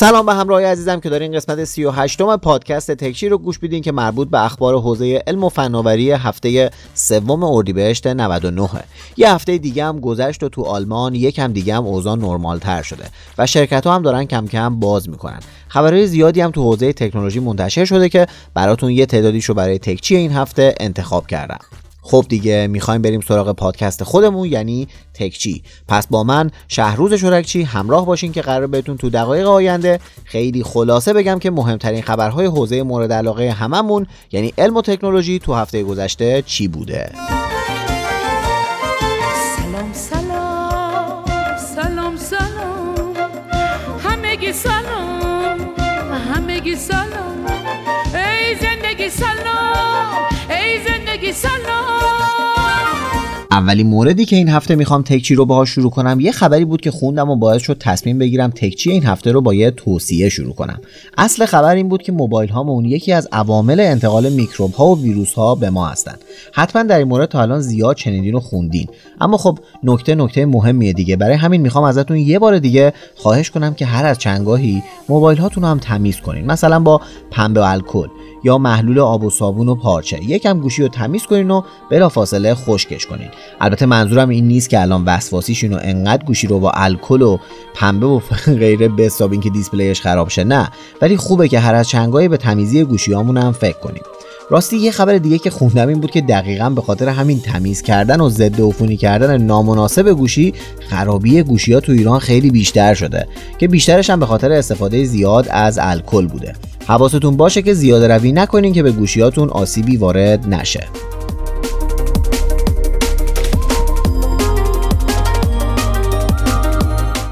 سلام به همراهی عزیزم که دارین قسمت 38 م پادکست تکچی رو گوش بیدین که مربوط به اخبار حوزه علم و فناوری هفته سوم اردیبهشت 99 یه هفته دیگه هم گذشت و تو آلمان یکم دیگه هم اوضاع نرمال تر شده و شرکت ها هم دارن کم کم باز می‌کنن. خبرهای زیادی هم تو حوزه تکنولوژی منتشر شده که براتون یه تعدادیش رو برای تکچی این هفته انتخاب کردم. خب دیگه می‌خوایم بریم سراغ پادکست خودمون یعنی تکچی. پس با من شهروز شرکچی همراه باشین که قرار بهتون تو دقایق آینده خیلی خلاصه بگم که مهمترین خبرهای حوزه مورد علاقه هممون یعنی علم و تکنولوژی تو هفته گذشته چی بوده. اولین موردی که این هفته می‌خوام تکچی رو باهاش شروع کنم یه خبری بود که خوندم و باعث شد تصمیم بگیرم تکچی این هفته رو با یه توصیه شروع کنم. اصل خبر این بود که موبایل هامون یکی از عوامل انتقال میکروب ها و ویروس ها به ما هستن حتما در این مورد تا الان زیاد شنیدین و خوندین. اما خب نکته نکته مهمیه دیگه. برای همین می‌خوام ازتون یه بار دیگه خواهش کنم که هر از چندگاهی موبایل هاتون رو هم تمیز کنین. مثلا با پنبه و الکل. یا محلول آب و صابون و پارچه. یکم گوشی رو تمیز کنین و بلافاصله خشکش کنین. البته منظورم این نیست که الان وسواسیشون و انقدر گوشی رو با الکل و پنبه و غیره بسابین که دیسپلیش خراب شه. نه. ولی خوبه که هر از چنگایی به تمیزی گوشیامون هم فکر کنیم. راستی یه خبر دیگه که خوندم این بود که دقیقا به خاطر همین تمیز کردن و ضد عفونی کردن نامناسب گوشی خرابی گوشی ها تو ایران خیلی بیشتر شده که بیشترش هم به خاطر استفاده زیاد از الکل بوده. حواستون باشه که زیاده روی نکنین که به گوشیاتون آسیبی وارد نشه.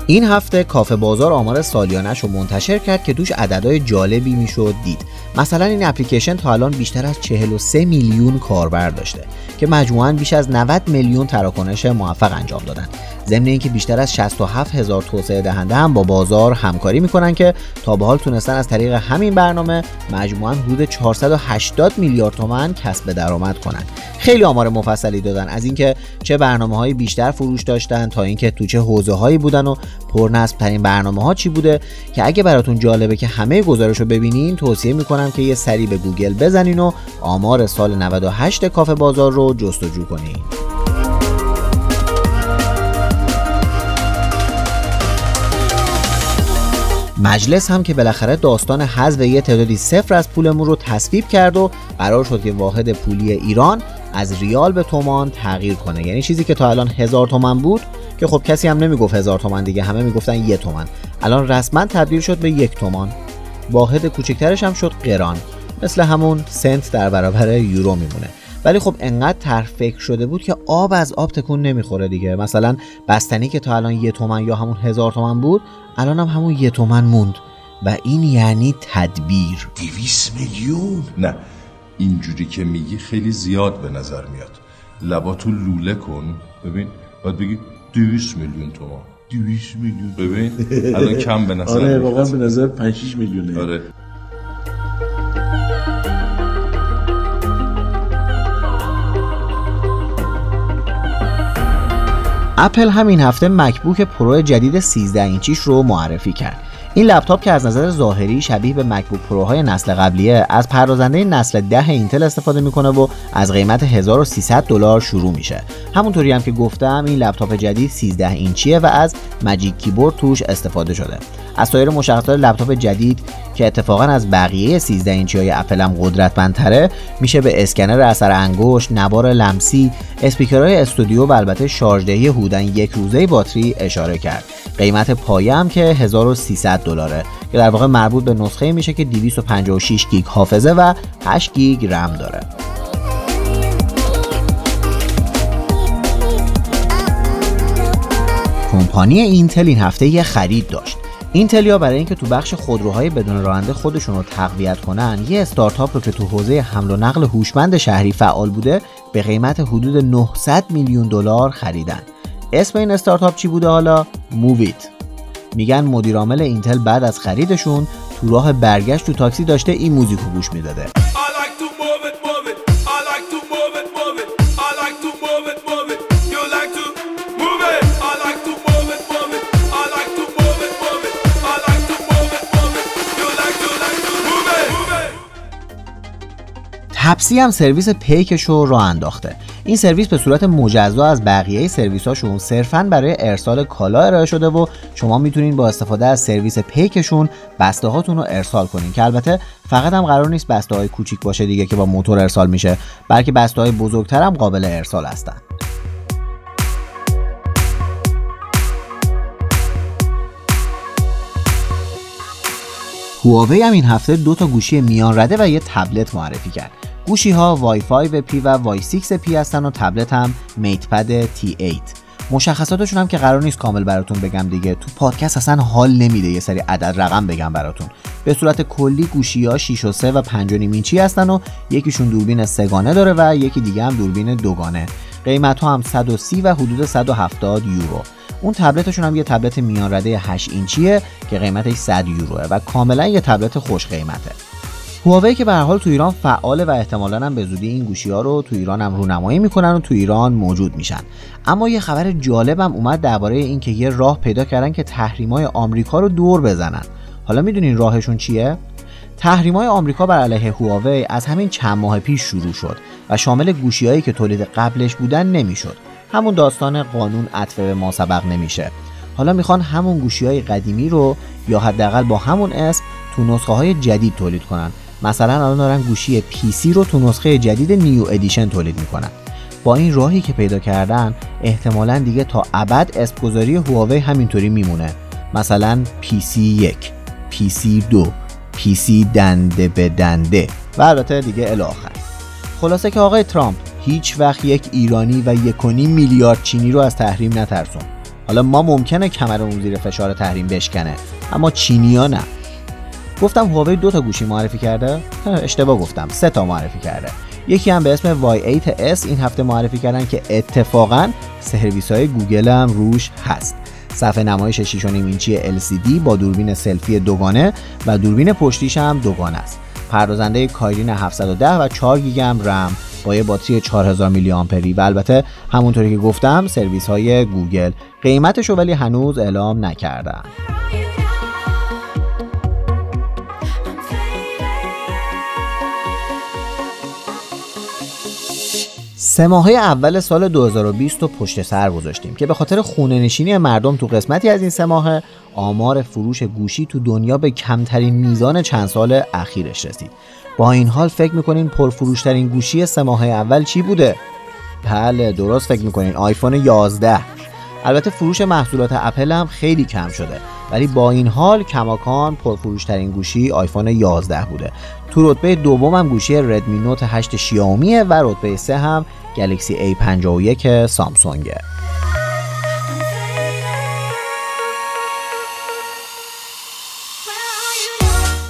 این هفته کافه بازار آمار سالیانش رو منتشر کرد که توش عددهای جالبی می‌شد دید. مثلا این اپلیکیشن تا الان بیشتر از 43 میلیون کاربر داشته که مجموعاً بیش از 90 میلیون تراکنش موفق انجام دادن. ضمن اینکه بیشتر از 67 هزار توسعه دهنده هم با بازار همکاری می‌کنن که تا به حال تونستن از طریق همین برنامه مجموعاً حدود 480 میلیارد تومن کسب درآمد کنن. خیلی آمار مفصلی دادن از اینکه چه برنامه های بیشتر فروش داشتن تا اینکه تو چه حوزه هایی بودن و پرنصب ترین برنامه ها چی بوده که اگه براتون جالبه که همه گزارش رو ببینین توصیه می‌کنم که یه سری به گوگل بزنین و آمار سال 98 کافه بازار رو جستجو کنین. مجلس هم که بالاخره داستان حذف یه تعدادی صفر از پولمون رو تصویب کرد و قرار شد که واحد پولی ایران از ریال به تومان تغییر کنه. یعنی چیزی که تا الان هزار تومن بود که خب کسی هم نمی‌گفت هزار تومن دیگه همه می‌گفتن یه تومن. الان رسما تبدیل شد به یک تومان. واحد کوچکترش هم شد قران. مثل همون سنت در برابر یورو میمونه. ولی خب انقدر طرح فکر شده بود که آب از آب تکون نمی‌خوره دیگه. مثلا بستنی که تا الان یه تومن یا همون هزار تومن بود الان هم همون یه تومن موند. و این یعنی تدبیر. دیویس میلیون؟ نه. اینجوری که میگی خیلی زیاد به نظر میاد. لباتو لوله کن. ببین باید بگی دیویس میلیون تومان. دیویس میلیون. ببین الان کم به نظر آره میاد. واقعا به نظر 5 6 میلیونه. آره. اپل همین هفته MacBook Pro جدید 13 اینچیش رو معرفی کرد. این لپتاپ که از نظر ظاهری شبیه به MacBook Pro های نسل قبلیه از پردازنده نسل 10 اینتل استفاده می‌کنه و از قیمت 1300 دلار شروع میشه همونطوری هم که گفتم این لپتاپ جدید 13 اینچیه و از Magic Keyboard توش استفاده شده از سایر مشخصات لپتاپ جدید که اتفاقا از بقیه 13 اینچی های اپل هم قدرتمندتره میشه به اسکنر اثر انگشت، نوار لمسی، اسپیکرهای استودیو و البته شارژدهی حدوداً یک روزه باتری اشاره کرد. قیمت پایه هم که 1300 دلاره که در واقع مربوط به نسخه میشه که 256 گیگ حافظه و 8 گیگ رم داره. کمپانی اینتل این هفته یه خرید داشت. اینتلیا برای اینکه تو بخش خودروهای بدون راننده خودشون رو تقویت کنن یه استارتاپ رو که تو حوزه حمل و نقل هوشمند شهری فعال بوده به قیمت حدود 900 میلیون دلار خریدن. اسم این استارتاپ چی بوده حالا؟ Moovit. میگن مدیرعامل اینتل بعد از خریدشون تو راه برگشت تو تاکسی داشته این موزیکو گوش می‌داده. تپسی هم سرویس پیکش رو راه انداخته. این سرویس به صورت مجزا از بقیه سرویساشون صرفا برای ارسال کالا ارائه شده و شما می‌تونین با استفاده از سرویس پیکشون بسته هاتون رو ارسال کنین که البته فقط هم قرار نیست بسته های کوچیک باشه دیگه که با موتور ارسال میشه بلکه بسته های بزرگتر هم قابل ارسال هستن. هواوی هم این هفته دو تا گوشی میان رده و یه تبلت معرفی کرد. گوشی ها Y 5 P و Y 6 P هستن و تبلت هم MatePad T8 مشخصاتشون هم که قرار نیست کامل براتون بگم دیگه. تو پادکست اصلا حال نمیده یه سری عدد رقم بگم براتون. به صورت کلی گوشی ها 6 و 3 و 5 و نیم اینچی هستن و یکیشون دوربین سگانه داره و یکی دیگه هم دوربین دوگانه. قیمت ها هم 130 و حدود 170 یورو. اون تبلتشون هم یه تبلت میان رده 8 اینچیه که قیمتش 100 یوروه و کاملا یه تبلت خوش قیمته. هواوی که به هر حال تو ایران فعاله و احتمالا هم به زودی این گوشی ها رو تو ایران هم رونمایی می‌کنن و تو ایران موجود میشن. اما یه خبر جالبم اومد درباره اینکه یه راه پیدا کردن که تحریمای آمریکا رو دور بزنن. حالا می‌دونین راهشون چیه؟ تحریمای آمریکا بر علیه هواوی از همین چند ماه پیش شروع شد و شامل گوشیهایی که تولید قبلش بودن نمی‌شد. همون داستان قانون عطفه به ما سبق نمیشه. حالا می‌خوان همون گوشی های قدیمی رو یا حداقل با همون اسم تو نسخه های جدید تولید کنن. مثلا الان دارن گوشی PC رو تو نسخه جدید نیو ادیشن تولید می‌کنن. با این راهی که پیدا کردن احتمالا دیگه تا ابد اسم گذاری هواوی همینطوری میمونه. مثلا PC 1 PC 2 PC دنده به دنده و البته دیگه الاخر خلاصه که آقای ترامپ هیچ وقت یک ایرانی و یکونی میلیارد چینی رو از تحریم نترسون. حالا ما ممکنه کمرمون زیر فشار تحریم بشکنه اما چینیا نه. گفتم هواوی دو تا گوشی معرفی کرده؟ اشتباه گفتم. سه تا معرفی کرده. یکی هم به اسم Y8s این هفته معرفی کردن که اتفاقا سرویس های گوگل هم روش هست. صفحه نمایش 6.5 اینچی LCD با دوربین سلفی دوگانه و دوربین پشتیش هم دوگانه است. پردازنده Kirin 710 و 4 گیگ رم با یه باتری 4000 میلی آمپری. و البته همونطوری که گفتم سرویس های گوگل. قیمتش ولی هنوز اعلام نکردن. سه ماهه اول سال 2020 رو پشت سر گذاشتیم که به خاطر خونه نشینی مردم تو قسمتی از این سه ماه آمار فروش گوشی تو دنیا به کمترین میزان چند سال اخیرش رسید. با این حال فکر می‌کنین پرفروشترین گوشی سه ماه اول چی بوده؟ بله درست فکر می‌کنین آیفون 11 البته فروش محصولات اپل هم خیلی کم شده. ولی با این حال کماکان پرفروشترین گوشی آیفون 11 بوده. تو رتبه دوم هم گوشی ردمی نوت 8 شیائومیه و رتبه 3 هم گلکسی A51 سامسونگه.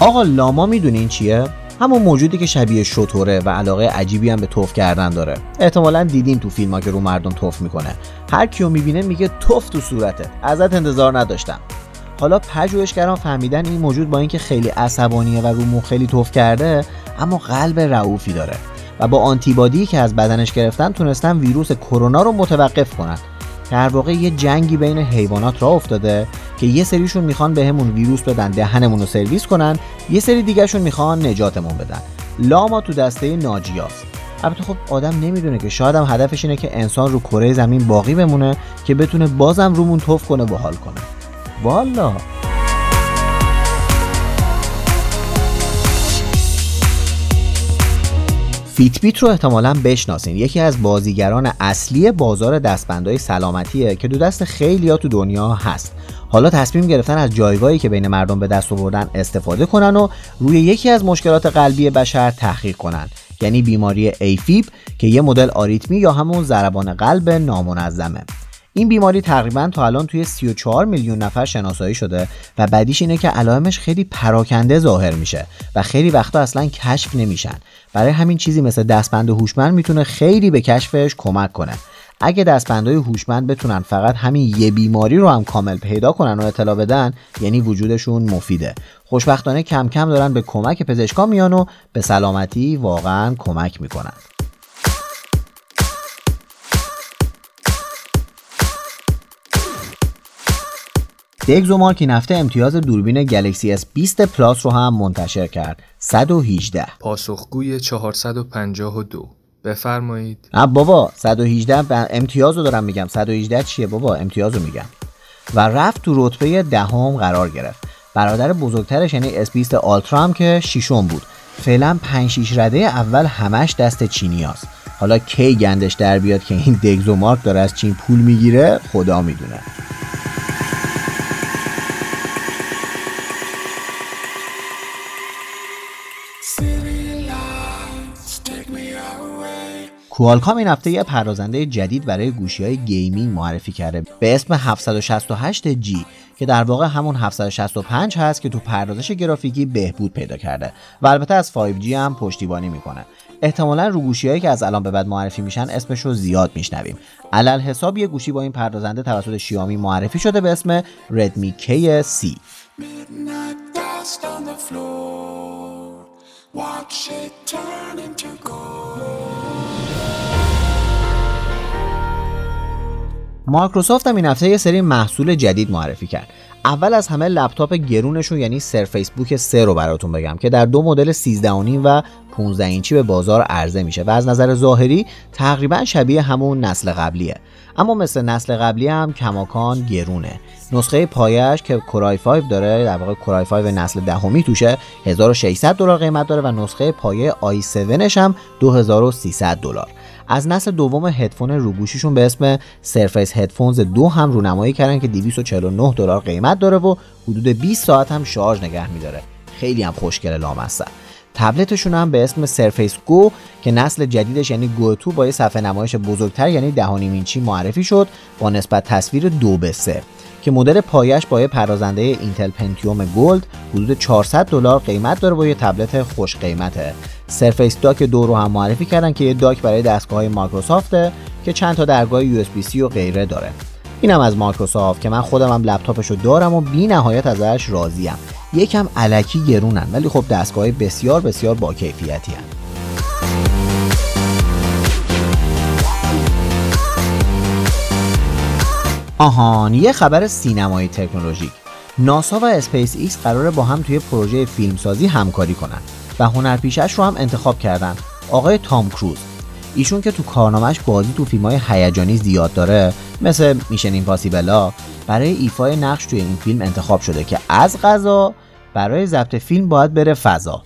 آقا لاما می‌دونین چیه؟ همون موجودی که شبیه شطوره و علاقه عجیبی هم به توف کردن داره. احتمالا دیدین تو فیلم ها که رو مردم توف می‌کنه. هر کیو می‌بینه میگه توف تو صورته. ازت انتظار نداشتم. حالا پژوهشگران فهمیدن این موجود با اینکه خیلی عصبانیه و رو خیلی توف کرده اما قلب رعوفی داره و با آنتیبادی که از بدنش گرفتن تونستن ویروس کرونا رو متوقف کنن. در واقع یه جنگی بین حیوانات را افتاده که یه سریشون می‌خوان بهمون ویروس بدن دهنمون رو سرویس کنن یه سری دیگهشون می‌خوان نجاتمون بدن. لاما تو دسته ناجیاست. البته خب آدم نمی‌دونه که شاید هم هدفش اینه که انسان رو کره زمین باقی بمونه که بتونه بازم رومون توف کنه و حال کنه. والا. فیتبیت رو احتمالا بشناسین. یکی از بازیگران اصلی بازار دستبندهای سلامتیه که دو دست خیلی ها تو دنیا هست. حالا تصمیم گرفتن از جایگاهی که بین مردم به دست آوردن استفاده کنن و روی یکی از مشکلات قلبی بشر تحقیق کنن. یعنی بیماری ایفیب که یه مدل آریتمی یا همون ضربان قلب نامنظمه. این بیماری تقریبا تا الان توی 34 میلیون نفر شناسایی شده و بعدیش اینه که علائمش خیلی پراکنده ظاهر میشه و خیلی وقتا اصلا کشف نمیشن. برای همین چیزی مثل دستبند هوشمند می‌تونه خیلی به کشفش کمک کنه. اگه دستبندهای هوشمند بتونن فقط همین یه بیماری رو هم کامل پیدا کنن و اطلاع بدن یعنی وجودشون مفیده. خوشبختانه کم کم دارن به کمک پزشکان میان و به سلامتی واقعا کمک می‌کنن. دگزومارک این هفته امتیاز دوربین گلکسی S 20 پلاس رو هم منتشر کرد. 118 پاسخگوی 452 بفرمایید. بابا 118 ب- امتیاز رو دارم میگم. 118 چیه بابا؟ امتیاز رو میگم. و رفت تو رتبه دهم قرار گرفت. برادر بزرگترش یعنی S20 Ultra هم که ششم بود. فعلا 5 6 رده اول همش دست چینیاست حالا کی گندش در بیاد که این DxOMark داره از چین پول می‌گیره خدا می‌دونه. کوالکام این هفته یه پردازنده جدید برای گوشی های gaming معرفی کرده. به اسم 768G که در واقع همون 765 هست که تو پردازش گرافیکی بهبود پیدا کرده. و البته از 5G هم پشتیبانی می‌کنه. احتمالا رو گوشی هایی که از الان به بعد معرفی میشن اسمش رو زیاد میشنویم. علل حساب یه گوشی با این پردازنده توسط شیائومی معرفی شده به اسم Redmi K C. Midnight dust on the floor. Watch it turn into gold. مایکروسافت هم این هفته یه سری محصول جدید معرفی کرد. اول از همه لپتاپ گرونشون یعنی سرفیس بوک 3 رو براتون بگم که در دو مدل 13 و 15 اینچی به بازار عرضه میشه و از نظر ظاهری تقریبا شبیه همون نسل قبلیه. اما مثل نسل قبلی هم کماکان گرونه. نسخه پایش که کورای 5 داره در واقع کورای 5 نسل دهمی توشه 1600 دلار قیمت داره و نسخه پایه i7 هم 2300 دلار. از نسل دوم هدفون روگوشیشون به اسم Surface Headphones دو هم رونمایی کردن که 249 دلار قیمت داره و حدود 20 ساعت هم شارژ نگه میداره. خیلی هم خوشگله لامصب. تبلتشون هم به اسم Surface Go که نسل جدیدش یعنی Go 2 با یه صفحه نمایش بزرگتر یعنی 10.5 اینچی معرفی شد با نسبت تصویر دو به سه که مدل پایه‌ش با یه پردازنده اینتل Pentium Gold حدود 400 دلار قیمت داره و یه تبلت خوش قیمته. Surface Dock دو رو هم معرفی کردن که یه داک برای دستگاه های مایکروسافته که چند تا درگاه USB و غیره داره. اینم از مایکروسافت که من خودم هم لپتاپشو دارم و بی نهایت ازش راضیم. یکم الکی گرونن ولی خب دستگاه بسیار بسیار با کیفیتی ان. آهان یه خبر سینمایی تکنولوژیک. ناسا و اسپیس ایکس قراره با هم توی پروژه فیلمسازی همکاری کنن. و هنرپیشش رو هم انتخاب کردن. آقای تام کروز. ایشون که تو کارنامهش بازی تو فیلم های هیجانی زیاد داره مثل Mission Impossible ها برای ایفای نقش توی این فیلم انتخاب شده که از قضا برای ضبط فیلم باید بره فضا.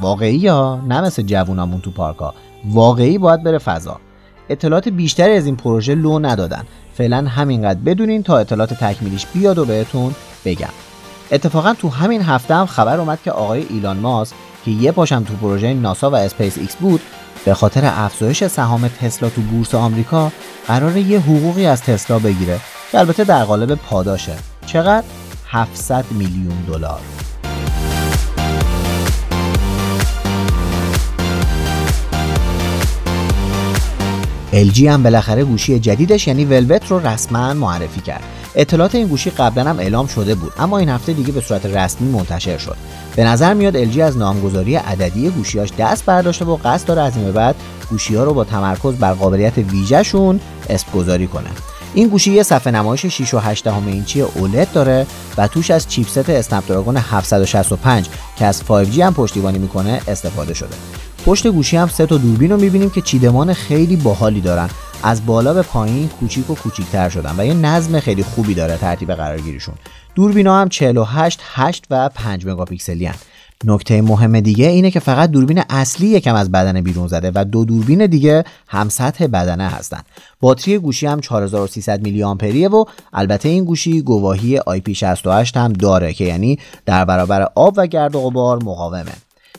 واقعی یا نه مثل جوونامون تو پارکا واقعی باید بره فضا. اطلاعات بیشتری از این پروژه لو ندادن. فعلا همینقدر بدونین تا اطلاعات تکمیلیش بیاد و بهتون بگم. اتفاقا تو همین هفته هم خبر اومد که آقای ایلان ماسک که یه پاشم تو پروژه ناسا و اسپیس ایکس بود به خاطر افزایش سهام تسلا تو بورس آمریکا قراره یه حقوقی از تسلا بگیره که البته در قالب پاداشه. چقدر؟ 700 میلیون دلار. LG هم بالاخره گوشی جدیدش یعنی ولوت رو رسما معرفی کرد. اطلاعات این گوشی قبلا هم اعلام شده بود اما این هفته دیگه به صورت رسمی منتشر شد. به نظر میاد LG از نامگذاری عددی گوشیاش دست برداشته و قصد داره از این به بعد گوشی ها رو با تمرکز بر قابلیت ویژهشون اسم گذاری کنه. این گوشی یه صفحه نمایش 6 و 8 اینچی اولد داره و توش از چیپست اسنپ دراگون 765 که از 5G هم پشتیبانی می‌کنه استفاده شده. پشت گوشی هم سه تا دوربین رو می‌بینیم که چیدمان خیلی باحالی دارن. از بالا به پایین کوچیک و کوچیکتر شدن و یه نظم خیلی خوبی داره ترتیب قرارگیریشون. دوربینا هم 48 8 و 5 مگاپیکسلی هن. نکته مهم دیگه اینه که فقط دوربین اصلی یکم از بدنه بیرون زده و دو دوربین دیگه هم سطح بدنه هستن. باتری گوشی هم 4300 میلی آمپریه و البته این گوشی گواهی IP68 هم داره که یعنی در برابر آب و گرد و غبار مقاومه.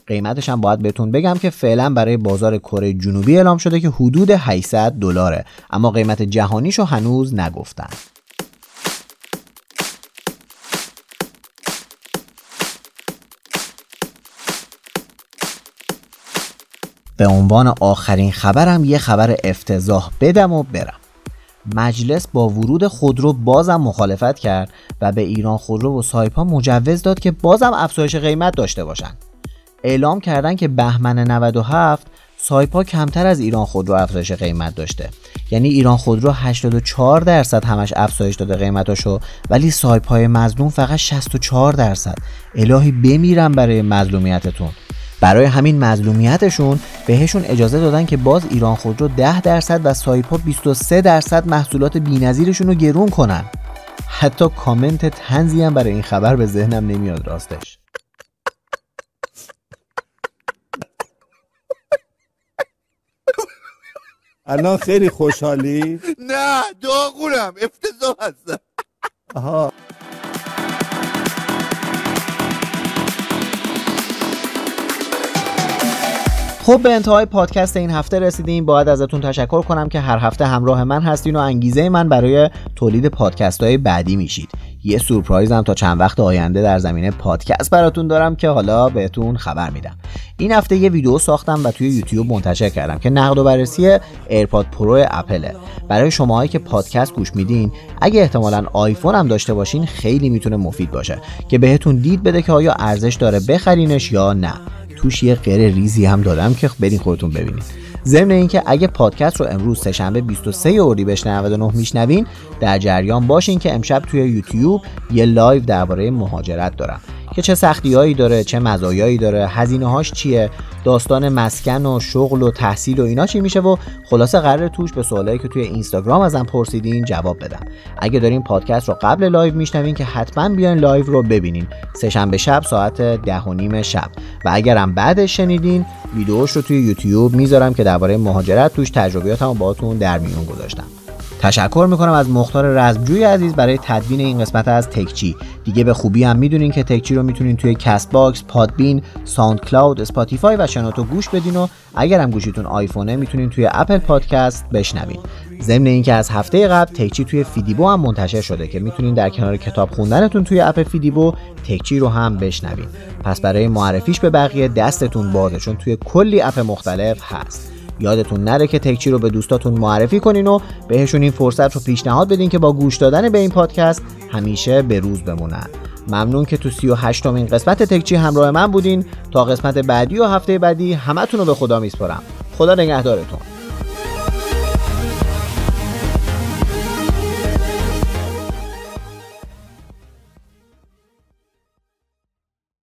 قیمتش هم باید بهتون بگم که فعلا برای بازار کره جنوبی اعلام شده که حدود 800 دلاره. اما قیمت جهانیشو هنوز نگفتن. به عنوان آخرین خبرم یه خبر افتضاح بدم و برم. مجلس با ورود خودرو بازم مخالفت کرد و به ایران خودرو و سایپا مجوز داد که بازم افزایش قیمت داشته باشند اعلام کردن که بهمن 97 سایپا کمتر از ایران خودرو افزایش قیمت داشته. یعنی ایران خودرو 84 درصد همش افزایش داده قیمتاشو ولی سایپای مظلوم فقط 64 درصد. الهی بمیرم برای مظلومیتتون. برای همین مظلومیتشون بهشون اجازه دادن که باز ایران خودرو 10 درصد و سایپا 23 درصد محصولات بی‌نظیرشون رو گرون کنن. حتی کامنت تنزی هم برای این خبر به ذهنم نمیاد راستش. الان خیلی خوشحالی؟ نه داغونم. افتضاح هستم. آها. خب به انتهای پادکست این هفته رسیدیم. باید ازتون تشکر کنم که هر هفته همراه من هستین و انگیزه من برای تولید پادکست های بعدی میشید. یه سورپرایز هم تا چند وقت آینده در زمینه پادکست براتون دارم که حالا بهتون خبر میدم. این هفته یه ویدیو ساختم و توی یوتیوب منتشر کردم که نقد و بررسی AirPod Pro اپله. برای شماهایی که پادکست گوش میدین اگه احتمالا آیفون هم داشته باشین خیلی می‌تونه مفید باشه که بهتون دید بده که آیا ارزش داره بخرینش یا نه. توش یه غر ریزی هم دادم که برین خودتون ببینید ضمن اینکه اگه پادکست رو امروز سهشنبه 23 اردیبهشت 99 میشنوین در جریان باشین که امشب توی یوتیوب یه live درباره مهاجرت دارم. که چه سختیایی داره چه مزایایی داره هزینه هاش چیه داستان مسکن و شغل و تحصیل و اینا چی میشه و خلاصه قراره توش به سوالایی که توی اینستاگرام ازم پرسیدین جواب بدم. اگه دارین پادکست رو قبل live میشنوین که حتما بیاین live رو ببینین. سهشنبه شب ساعت ده و نیم شب. و اگرم بعدش شنیدین ویدیوش رو توی یوتیوب می‌ذارم که درباره مهاجرت توش تجربیاتمو باهاتون در میون گذاشتم. تشکر می‌کنم از مختار رزمجوی عزیز برای تدوین این قسمت از تکچی. دیگه به خوبی هم می‌دونین که تکچی رو می‌تونین توی Castbox، پادبین، SoundCloud، Spotify و شنوتو گوش بدین و اگر هم گوشیتون آیفونه می‌تونین توی Apple Podcast بشنوین. ضمن اینکه از هفته قبل تکچی توی فیدیبو هم منتشر شده که می‌تونین در کنار کتاب خوندنتون توی app فیدیبو تکچی رو هم بشنوین. پس برای معرفیش به بقیه دستتون بازه چون توی کلی اپ مختلف هست. یادتون نره که تکچی رو به دوستاتون معرفی کنین و بهشون این فرصت رو پیشنهاد بدین که با گوش دادن به این پادکست همیشه به روز بمونن. ممنون که تو 38 امین قسمت تکچی همراه من بودین. تا قسمت بعدی و هفته بعدی همتون رو به خدا میسپارم. خدا نگهدارتون.